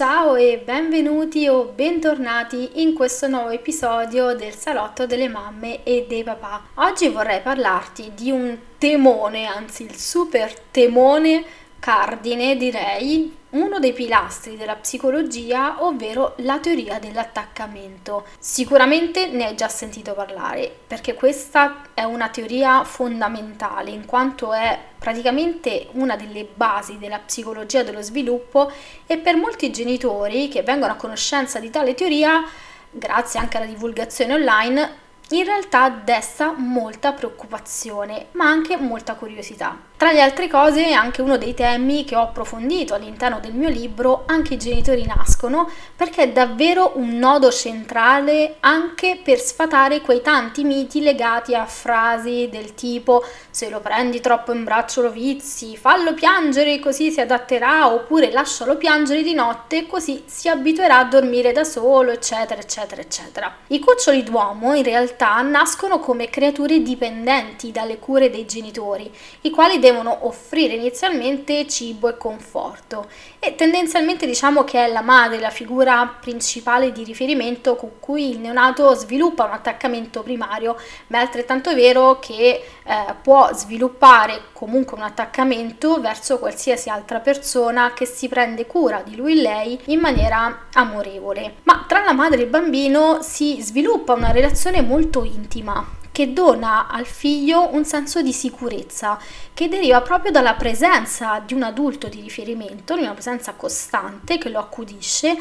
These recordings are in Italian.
Ciao e benvenuti o bentornati in questo nuovo episodio del salotto delle mamme e dei papà. Oggi vorrei parlarti di un temone, anzi il super temone cardine, direi, uno dei pilastri della psicologia, ovvero la teoria dell'attaccamento. Sicuramente ne hai già sentito parlare, perché questa è una teoria fondamentale, in quanto è praticamente una delle basi della psicologia dello sviluppo e per molti genitori che vengono a conoscenza di tale teoria, grazie anche alla divulgazione online, in realtà desta molta preoccupazione, ma anche molta curiosità. Tra le altre cose è anche uno dei temi che ho approfondito all'interno del mio libro Anche i genitori nascono, perché è davvero un nodo centrale anche per sfatare quei tanti miti legati a frasi del tipo se lo prendi troppo in braccio lo vizi, fallo piangere così si adatterà, oppure lascialo piangere di notte così si abituerà a dormire da solo, eccetera, eccetera, eccetera. I cuccioli d'uomo in realtà nascono come creature dipendenti dalle cure dei genitori, i quali devono devono offrire inizialmente cibo e conforto e tendenzialmente diciamo che è la madre la figura principale di riferimento con cui il neonato sviluppa un attaccamento primario, ma è altrettanto vero che eh, può sviluppare comunque un attaccamento verso qualsiasi altra persona che si prende cura di lui e lei in maniera amorevole. Ma tra la madre e il bambino si sviluppa una relazione molto intima che dona al figlio un senso di sicurezza che deriva proprio dalla presenza di un adulto di riferimento, di una presenza costante che lo accudisce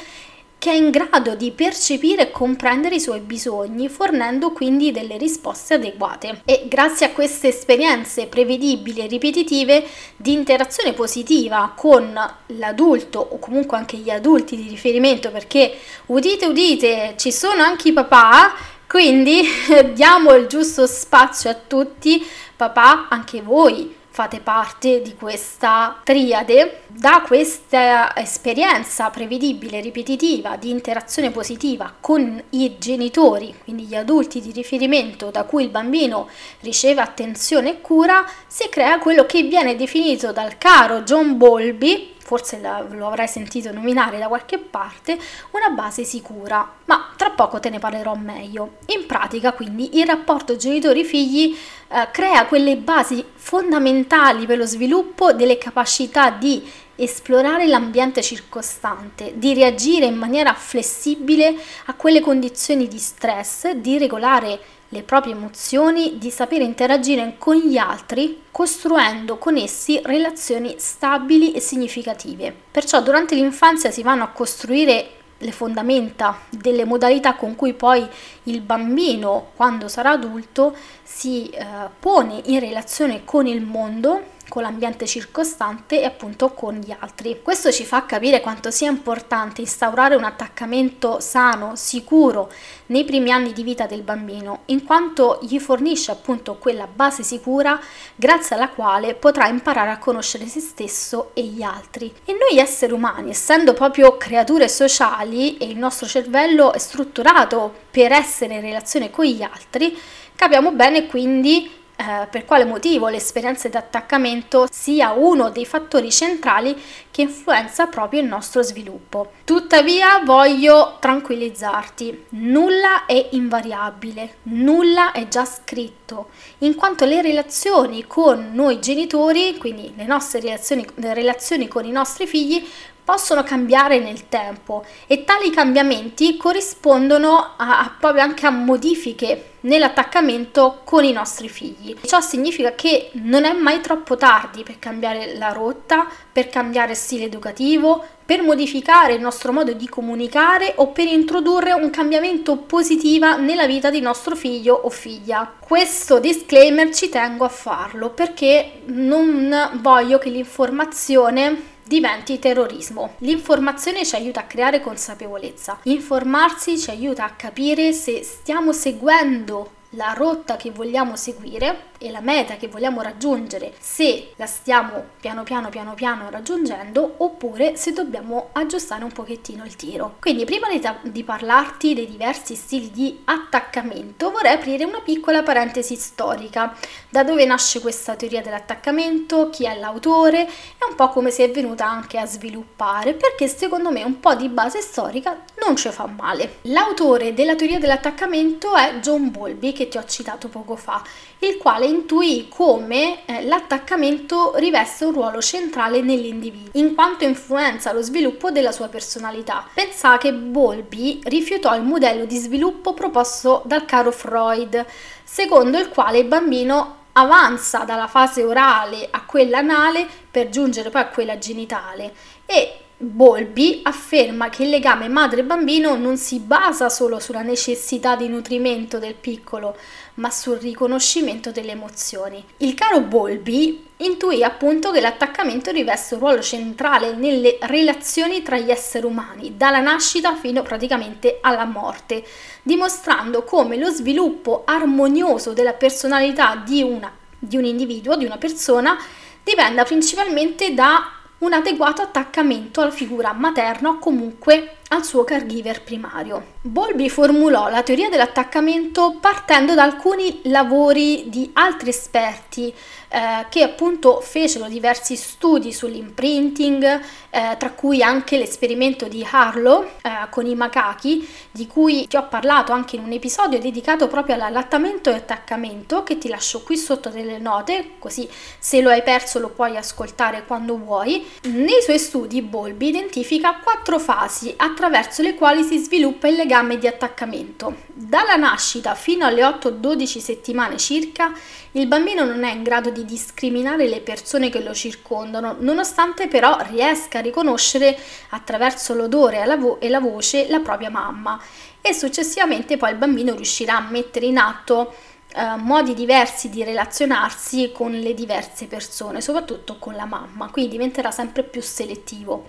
che è in grado di percepire e comprendere i suoi bisogni, fornendo quindi delle risposte adeguate. E grazie a queste esperienze prevedibili e ripetitive di interazione positiva con l'adulto o comunque anche gli adulti di riferimento, perché udite, udite, ci sono anche i papà, quindi diamo il giusto spazio a tutti, papà, anche voi fate parte di questa triade, da questa esperienza prevedibile, ripetitiva di interazione positiva con i genitori, quindi gli adulti di riferimento da cui il bambino riceve attenzione e cura, si crea quello che viene definito dal caro John Bowlby forse lo avrai sentito nominare da qualche parte, una base sicura, ma tra poco te ne parlerò meglio. In pratica, quindi, il rapporto genitori-figli eh, crea quelle basi fondamentali per lo sviluppo delle capacità di esplorare l'ambiente circostante, di reagire in maniera flessibile a quelle condizioni di stress, di regolare le proprie emozioni, di sapere interagire con gli altri, costruendo con essi relazioni stabili e significative. Perciò durante l'infanzia si vanno a costruire le fondamenta delle modalità con cui poi il bambino, quando sarà adulto, si eh, pone in relazione con il mondo con l'ambiente circostante e appunto con gli altri. Questo ci fa capire quanto sia importante instaurare un attaccamento sano, sicuro nei primi anni di vita del bambino, in quanto gli fornisce appunto quella base sicura grazie alla quale potrà imparare a conoscere se stesso e gli altri. E noi esseri umani, essendo proprio creature sociali e il nostro cervello è strutturato per essere in relazione con gli altri, capiamo bene quindi eh, per quale motivo l'esperienza di attaccamento sia uno dei fattori centrali che influenza proprio il nostro sviluppo. Tuttavia voglio tranquillizzarti, nulla è invariabile, nulla è già scritto, in quanto le relazioni con noi genitori, quindi le nostre relazioni, le relazioni con i nostri figli, possono cambiare nel tempo e tali cambiamenti corrispondono a, a, proprio anche a modifiche nell'attaccamento con i nostri figli. Ciò significa che non è mai troppo tardi per cambiare la rotta, per cambiare stile educativo, per modificare il nostro modo di comunicare o per introdurre un cambiamento positivo nella vita di nostro figlio o figlia. Questo disclaimer ci tengo a farlo perché non voglio che l'informazione diventi terrorismo. L'informazione ci aiuta a creare consapevolezza, informarsi ci aiuta a capire se stiamo seguendo la rotta che vogliamo seguire e la meta che vogliamo raggiungere, se la stiamo piano piano piano piano raggiungendo oppure se dobbiamo aggiustare un pochettino il tiro. Quindi prima di, ta- di parlarti dei diversi stili di attaccamento vorrei aprire una piccola parentesi storica, da dove nasce questa teoria dell'attaccamento, chi è l'autore e un po' come si è venuta anche a sviluppare, perché secondo me un po' di base storica non ci fa male. L'autore della teoria dell'attaccamento è John Bowlby che ti ho citato poco fa, il quale intuì come eh, l'attaccamento riveste un ruolo centrale nell'individuo, in quanto influenza lo sviluppo della sua personalità. Pensa che Bowlby rifiutò il modello di sviluppo proposto dal caro Freud, secondo il quale il bambino avanza dalla fase orale a quella anale per giungere poi a quella genitale e Bolby afferma che il legame madre-bambino non si basa solo sulla necessità di nutrimento del piccolo, ma sul riconoscimento delle emozioni. Il caro Bolby intuì appunto che l'attaccamento riveste un ruolo centrale nelle relazioni tra gli esseri umani, dalla nascita fino praticamente alla morte, dimostrando come lo sviluppo armonioso della personalità di, una, di un individuo, di una persona, dipenda principalmente da un adeguato attaccamento alla figura materna o comunque al suo caregiver primario. Bolby formulò la teoria dell'attaccamento partendo da alcuni lavori di altri esperti eh, che appunto fecero diversi studi sull'imprinting, eh, tra cui anche l'esperimento di Harlow eh, con i macachi, di cui ti ho parlato anche in un episodio dedicato proprio all'allattamento e attaccamento, che ti lascio qui sotto delle note, così se lo hai perso lo puoi ascoltare quando vuoi. Nei suoi studi Bolby identifica quattro fasi attraverso le quali si sviluppa il legame di attaccamento. Dalla nascita fino alle 8-12 settimane circa, il bambino non è in grado di discriminare le persone che lo circondano, nonostante però riesca a riconoscere attraverso l'odore e la voce la propria mamma e successivamente poi il bambino riuscirà a mettere in atto Uh, modi diversi di relazionarsi con le diverse persone, soprattutto con la mamma, quindi diventerà sempre più selettivo.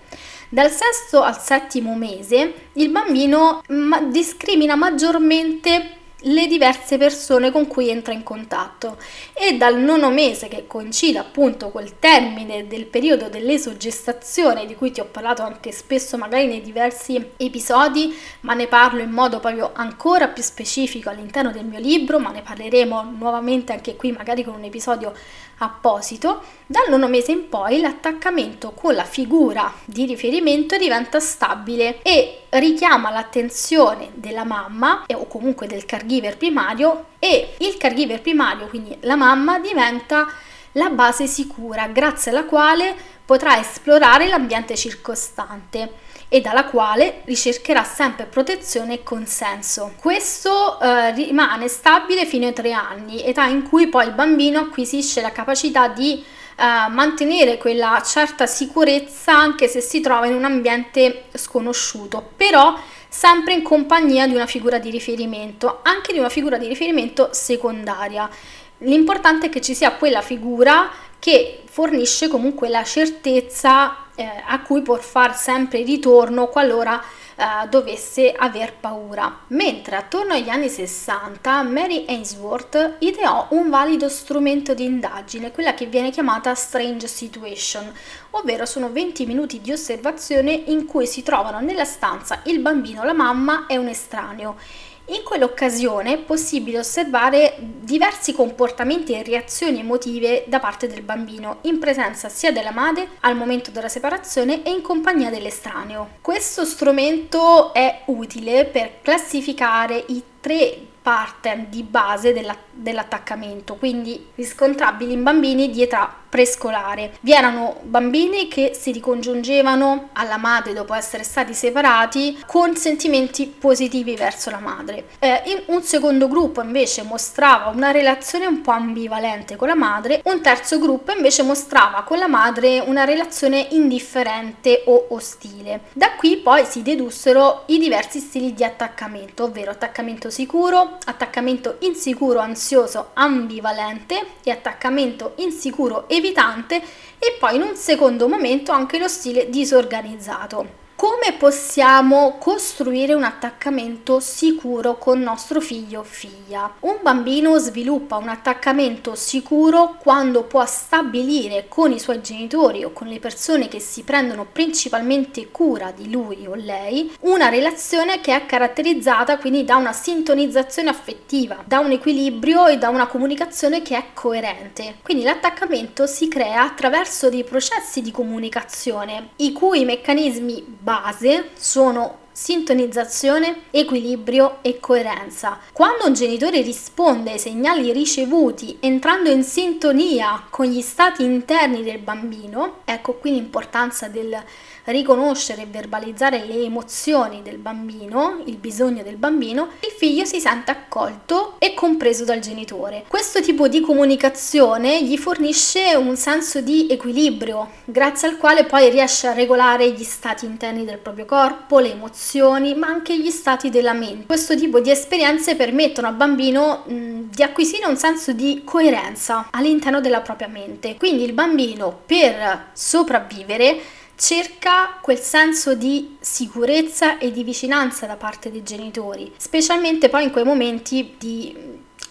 Dal sesto al settimo mese il bambino ma- discrimina maggiormente le diverse persone con cui entra in contatto. E dal nono mese che coincide appunto col termine del periodo dell'esogestazione di cui ti ho parlato anche spesso magari nei diversi episodi ma ne parlo in modo proprio ancora più specifico all'interno del mio libro ma ne parleremo nuovamente anche qui magari con un episodio apposito, dal nono mese in poi l'attaccamento con la figura di riferimento diventa stabile e richiama l'attenzione della mamma o comunque del caregiver primario e il caregiver primario, quindi la mamma, diventa la base sicura grazie alla quale potrà esplorare l'ambiente circostante e dalla quale ricercherà sempre protezione e consenso. Questo eh, rimane stabile fino ai tre anni, età in cui poi il bambino acquisisce la capacità di eh, mantenere quella certa sicurezza anche se si trova in un ambiente sconosciuto, però sempre in compagnia di una figura di riferimento, anche di una figura di riferimento secondaria. L'importante è che ci sia quella figura che fornisce comunque la certezza eh, a cui può far sempre ritorno qualora eh, dovesse aver paura. Mentre attorno agli anni 60 Mary Ainsworth ideò un valido strumento di indagine, quella che viene chiamata Strange Situation, ovvero sono 20 minuti di osservazione in cui si trovano nella stanza il bambino, la mamma e un estraneo in quell'occasione è possibile osservare diversi comportamenti e reazioni emotive da parte del bambino, in presenza sia della madre al momento della separazione e in compagnia dell'estraneo. Questo strumento è utile per classificare i tre pattern di base della, dell'attaccamento, quindi riscontrabili in bambini di età prescolare. Vi erano bambini che si ricongiungevano alla madre dopo essere stati separati con sentimenti positivi verso la madre. Eh, un secondo gruppo invece mostrava una relazione un po' ambivalente con la madre, un terzo gruppo invece mostrava con la madre una relazione indifferente o ostile. Da qui poi si dedussero i diversi stili di attaccamento, ovvero attaccamento sicuro, attaccamento insicuro, ansioso, ambivalente e attaccamento insicuro e evitante e poi in un secondo momento anche lo stile disorganizzato. Come possiamo costruire un attaccamento sicuro con nostro figlio o figlia? Un bambino sviluppa un attaccamento sicuro quando può stabilire con i suoi genitori o con le persone che si prendono principalmente cura di lui o lei una relazione che è caratterizzata quindi da una sintonizzazione affettiva, da un equilibrio e da una comunicazione che è coerente. Quindi l'attaccamento si crea attraverso dei processi di comunicazione i cui meccanismi base sono sintonizzazione, equilibrio e coerenza. Quando un genitore risponde ai segnali ricevuti entrando in sintonia con gli stati interni del bambino, ecco qui l'importanza del riconoscere e verbalizzare le emozioni del bambino, il bisogno del bambino, il figlio si sente accolto e compreso dal genitore. Questo tipo di comunicazione gli fornisce un senso di equilibrio, grazie al quale poi riesce a regolare gli stati interni del proprio corpo, le emozioni, ma anche gli stati della mente. Questo tipo di esperienze permettono al bambino mh, di acquisire un senso di coerenza all'interno della propria mente. Quindi il bambino per sopravvivere cerca quel senso di sicurezza e di vicinanza da parte dei genitori, specialmente poi in quei momenti di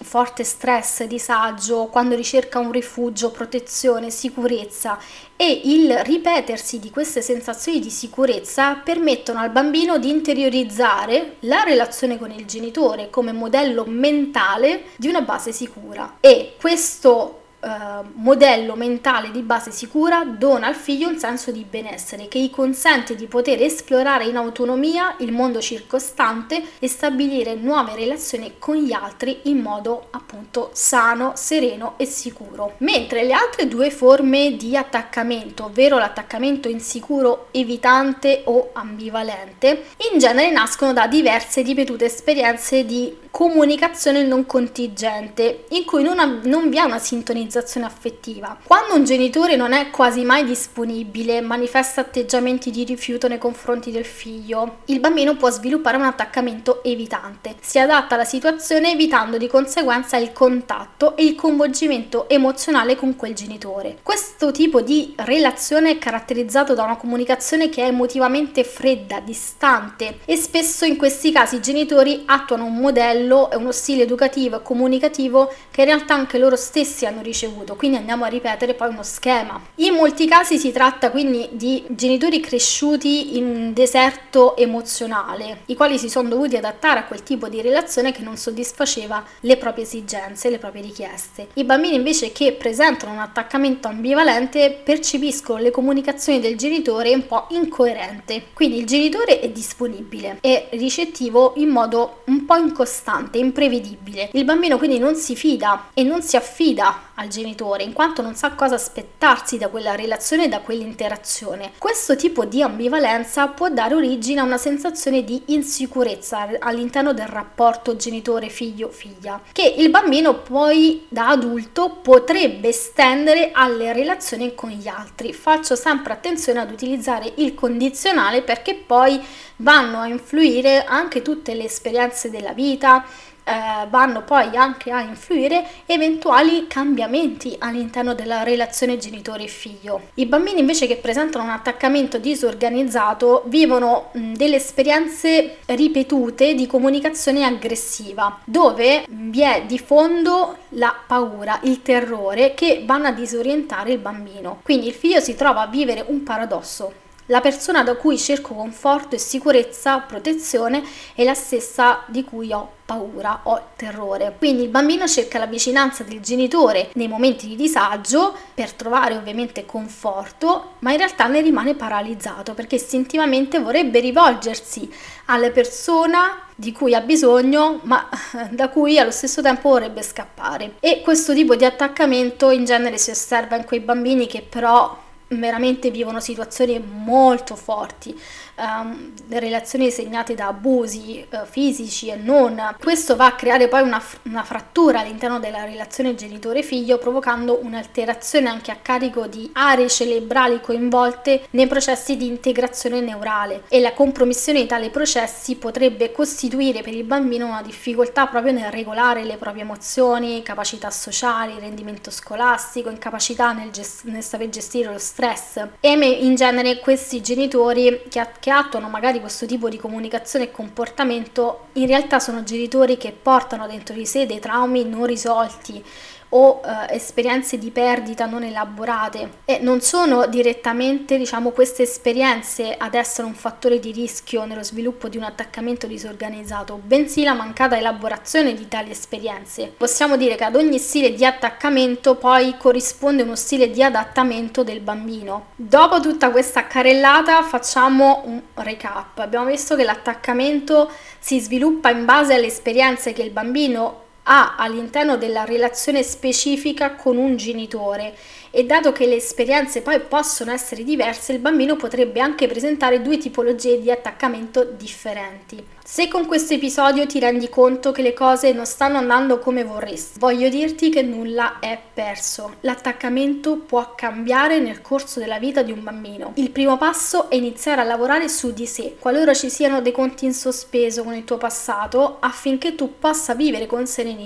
forte stress, disagio, quando ricerca un rifugio, protezione, sicurezza. E il ripetersi di queste sensazioni di sicurezza permettono al bambino di interiorizzare la relazione con il genitore come modello mentale di una base sicura. E questo eh, modello mentale di base sicura dona al figlio un senso di benessere che gli consente di poter esplorare in autonomia il mondo circostante e stabilire nuove relazioni con gli altri in modo appunto sano, sereno e sicuro. Mentre le altre due forme di attaccamento, ovvero l'attaccamento insicuro, evitante o ambivalente, in genere nascono da diverse ripetute esperienze di comunicazione non contingente, in cui non, ha, non vi è una sintonizzazione affettiva. Quando un genitore non è quasi mai disponibile, manifesta atteggiamenti di rifiuto nei confronti del figlio, il bambino può sviluppare un attaccamento evitante. Si adatta alla situazione evitando di conseguenza il contatto e il coinvolgimento emozionale con quel genitore. Questo tipo di relazione è caratterizzato da una comunicazione che è emotivamente fredda, distante e spesso in questi casi i genitori attuano un modello modello è uno stile educativo e comunicativo che in realtà anche loro stessi hanno ricevuto, quindi andiamo a ripetere poi uno schema. In molti casi si tratta quindi di genitori cresciuti in un deserto emozionale, i quali si sono dovuti adattare a quel tipo di relazione che non soddisfaceva le proprie esigenze, le proprie richieste. I bambini invece che presentano un attaccamento ambivalente percepiscono le comunicazioni del genitore un po' incoerente, quindi il genitore è disponibile e ricettivo in modo un po' incostante incostante, imprevedibile. Il bambino quindi non si fida e non si affida al genitore in quanto non sa cosa aspettarsi da quella relazione e da quell'interazione. Questo tipo di ambivalenza può dare origine a una sensazione di insicurezza all'interno del rapporto genitore-figlio-figlia che il bambino poi da adulto potrebbe estendere alle relazioni con gli altri. Faccio sempre attenzione ad utilizzare il condizionale perché poi vanno a influire anche tutte le esperienze della vita, eh, vanno poi anche a influire eventuali cambiamenti all'interno della relazione genitore figlio. I bambini invece che presentano un attaccamento disorganizzato vivono mh, delle esperienze ripetute di comunicazione aggressiva, dove vi è di fondo la paura, il terrore che vanno a disorientare il bambino. Quindi il figlio si trova a vivere un paradosso la persona da cui cerco conforto e sicurezza, protezione è la stessa di cui ho paura o terrore. Quindi il bambino cerca la vicinanza del genitore nei momenti di disagio per trovare ovviamente conforto, ma in realtà ne rimane paralizzato perché istintivamente vorrebbe rivolgersi alla persona di cui ha bisogno, ma da cui allo stesso tempo vorrebbe scappare. E questo tipo di attaccamento in genere si osserva in quei bambini che però veramente vivono situazioni molto forti, um, relazioni segnate da abusi uh, fisici e non. Questo va a creare poi una, una frattura all'interno della relazione genitore-figlio, provocando un'alterazione anche a carico di aree cerebrali coinvolte nei processi di integrazione neurale e la compromissione di tali processi potrebbe costituire per il bambino una difficoltà proprio nel regolare le proprie emozioni, capacità sociali, rendimento scolastico, incapacità nel, gest- nel saper gestire lo stress stress. E in genere questi genitori che, che attuano magari questo tipo di comunicazione e comportamento in realtà sono genitori che portano dentro di sé dei traumi non risolti o eh, esperienze di perdita non elaborate. E non sono direttamente diciamo queste esperienze ad essere un fattore di rischio nello sviluppo di un attaccamento disorganizzato bensì la mancata elaborazione di tali esperienze. Possiamo dire che ad ogni stile di attaccamento poi corrisponde uno stile di adattamento del bambino. Dopo tutta questa carrellata facciamo un recap. Abbiamo visto che l'attaccamento si sviluppa in base alle esperienze che il bambino ha all'interno della relazione specifica con un genitore e dato che le esperienze poi possono essere diverse, il bambino potrebbe anche presentare due tipologie di attaccamento differenti. Se con questo episodio ti rendi conto che le cose non stanno andando come vorresti, voglio dirti che nulla è perso. L'attaccamento può cambiare nel corso della vita di un bambino. Il primo passo è iniziare a lavorare su di sé, qualora ci siano dei conti in sospeso con il tuo passato, affinché tu possa vivere con serenità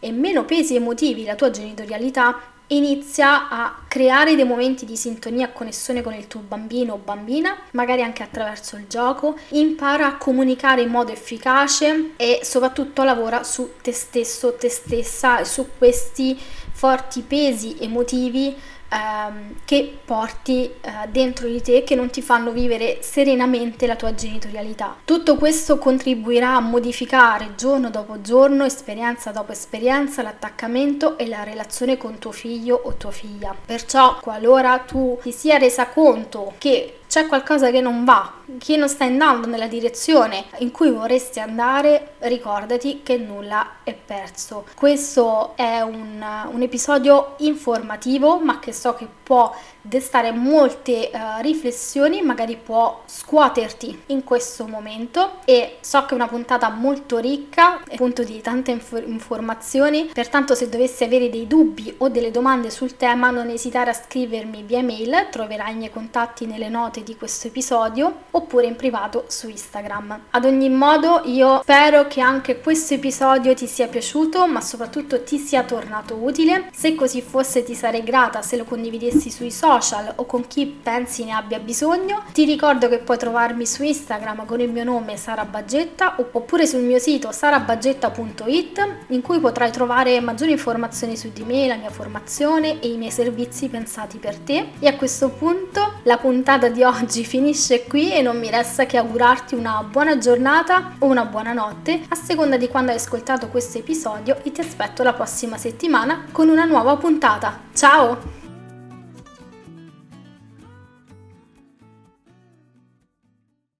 e meno pesi emotivi la tua genitorialità inizia a creare dei momenti di sintonia e connessione con il tuo bambino o bambina, magari anche attraverso il gioco, impara a comunicare in modo efficace e soprattutto lavora su te stesso, te stessa e su questi forti pesi emotivi ehm, che porti eh, dentro di te che non ti fanno vivere serenamente la tua genitorialità. Tutto questo contribuirà a modificare giorno dopo giorno, esperienza dopo esperienza, l'attaccamento e la relazione con tuo figlio o tua figlia. Perciò, qualora tu ti sia resa conto che c'è qualcosa che non va, che non stai andando nella direzione in cui vorresti andare, ricordati che nulla è perso. Questo è un, un episodio informativo, ma che so che può destare molte uh, riflessioni, magari può scuoterti in questo momento. E so che è una puntata molto ricca, appunto di tante inf- informazioni, pertanto se dovessi avere dei dubbi o delle domande sul tema non esitare a scrivermi via mail, troverai i miei contatti nelle note di questo episodio oppure in privato su Instagram. Ad ogni modo io spero che anche questo episodio ti sia piaciuto ma soprattutto ti sia tornato utile. Se così fosse ti sarei grata se lo condividessi sui social o con chi pensi ne abbia bisogno. Ti ricordo che puoi trovarmi su Instagram con il mio nome Sara Baggetta oppure sul mio sito sarabaggetta.it in cui potrai trovare maggiori informazioni su di me, la mia formazione e i miei servizi pensati per te. E a questo punto la puntata di oggi oggi finisce qui e non mi resta che augurarti una buona giornata o una buona notte a seconda di quando hai ascoltato questo episodio e ti aspetto la prossima settimana con una nuova puntata. Ciao!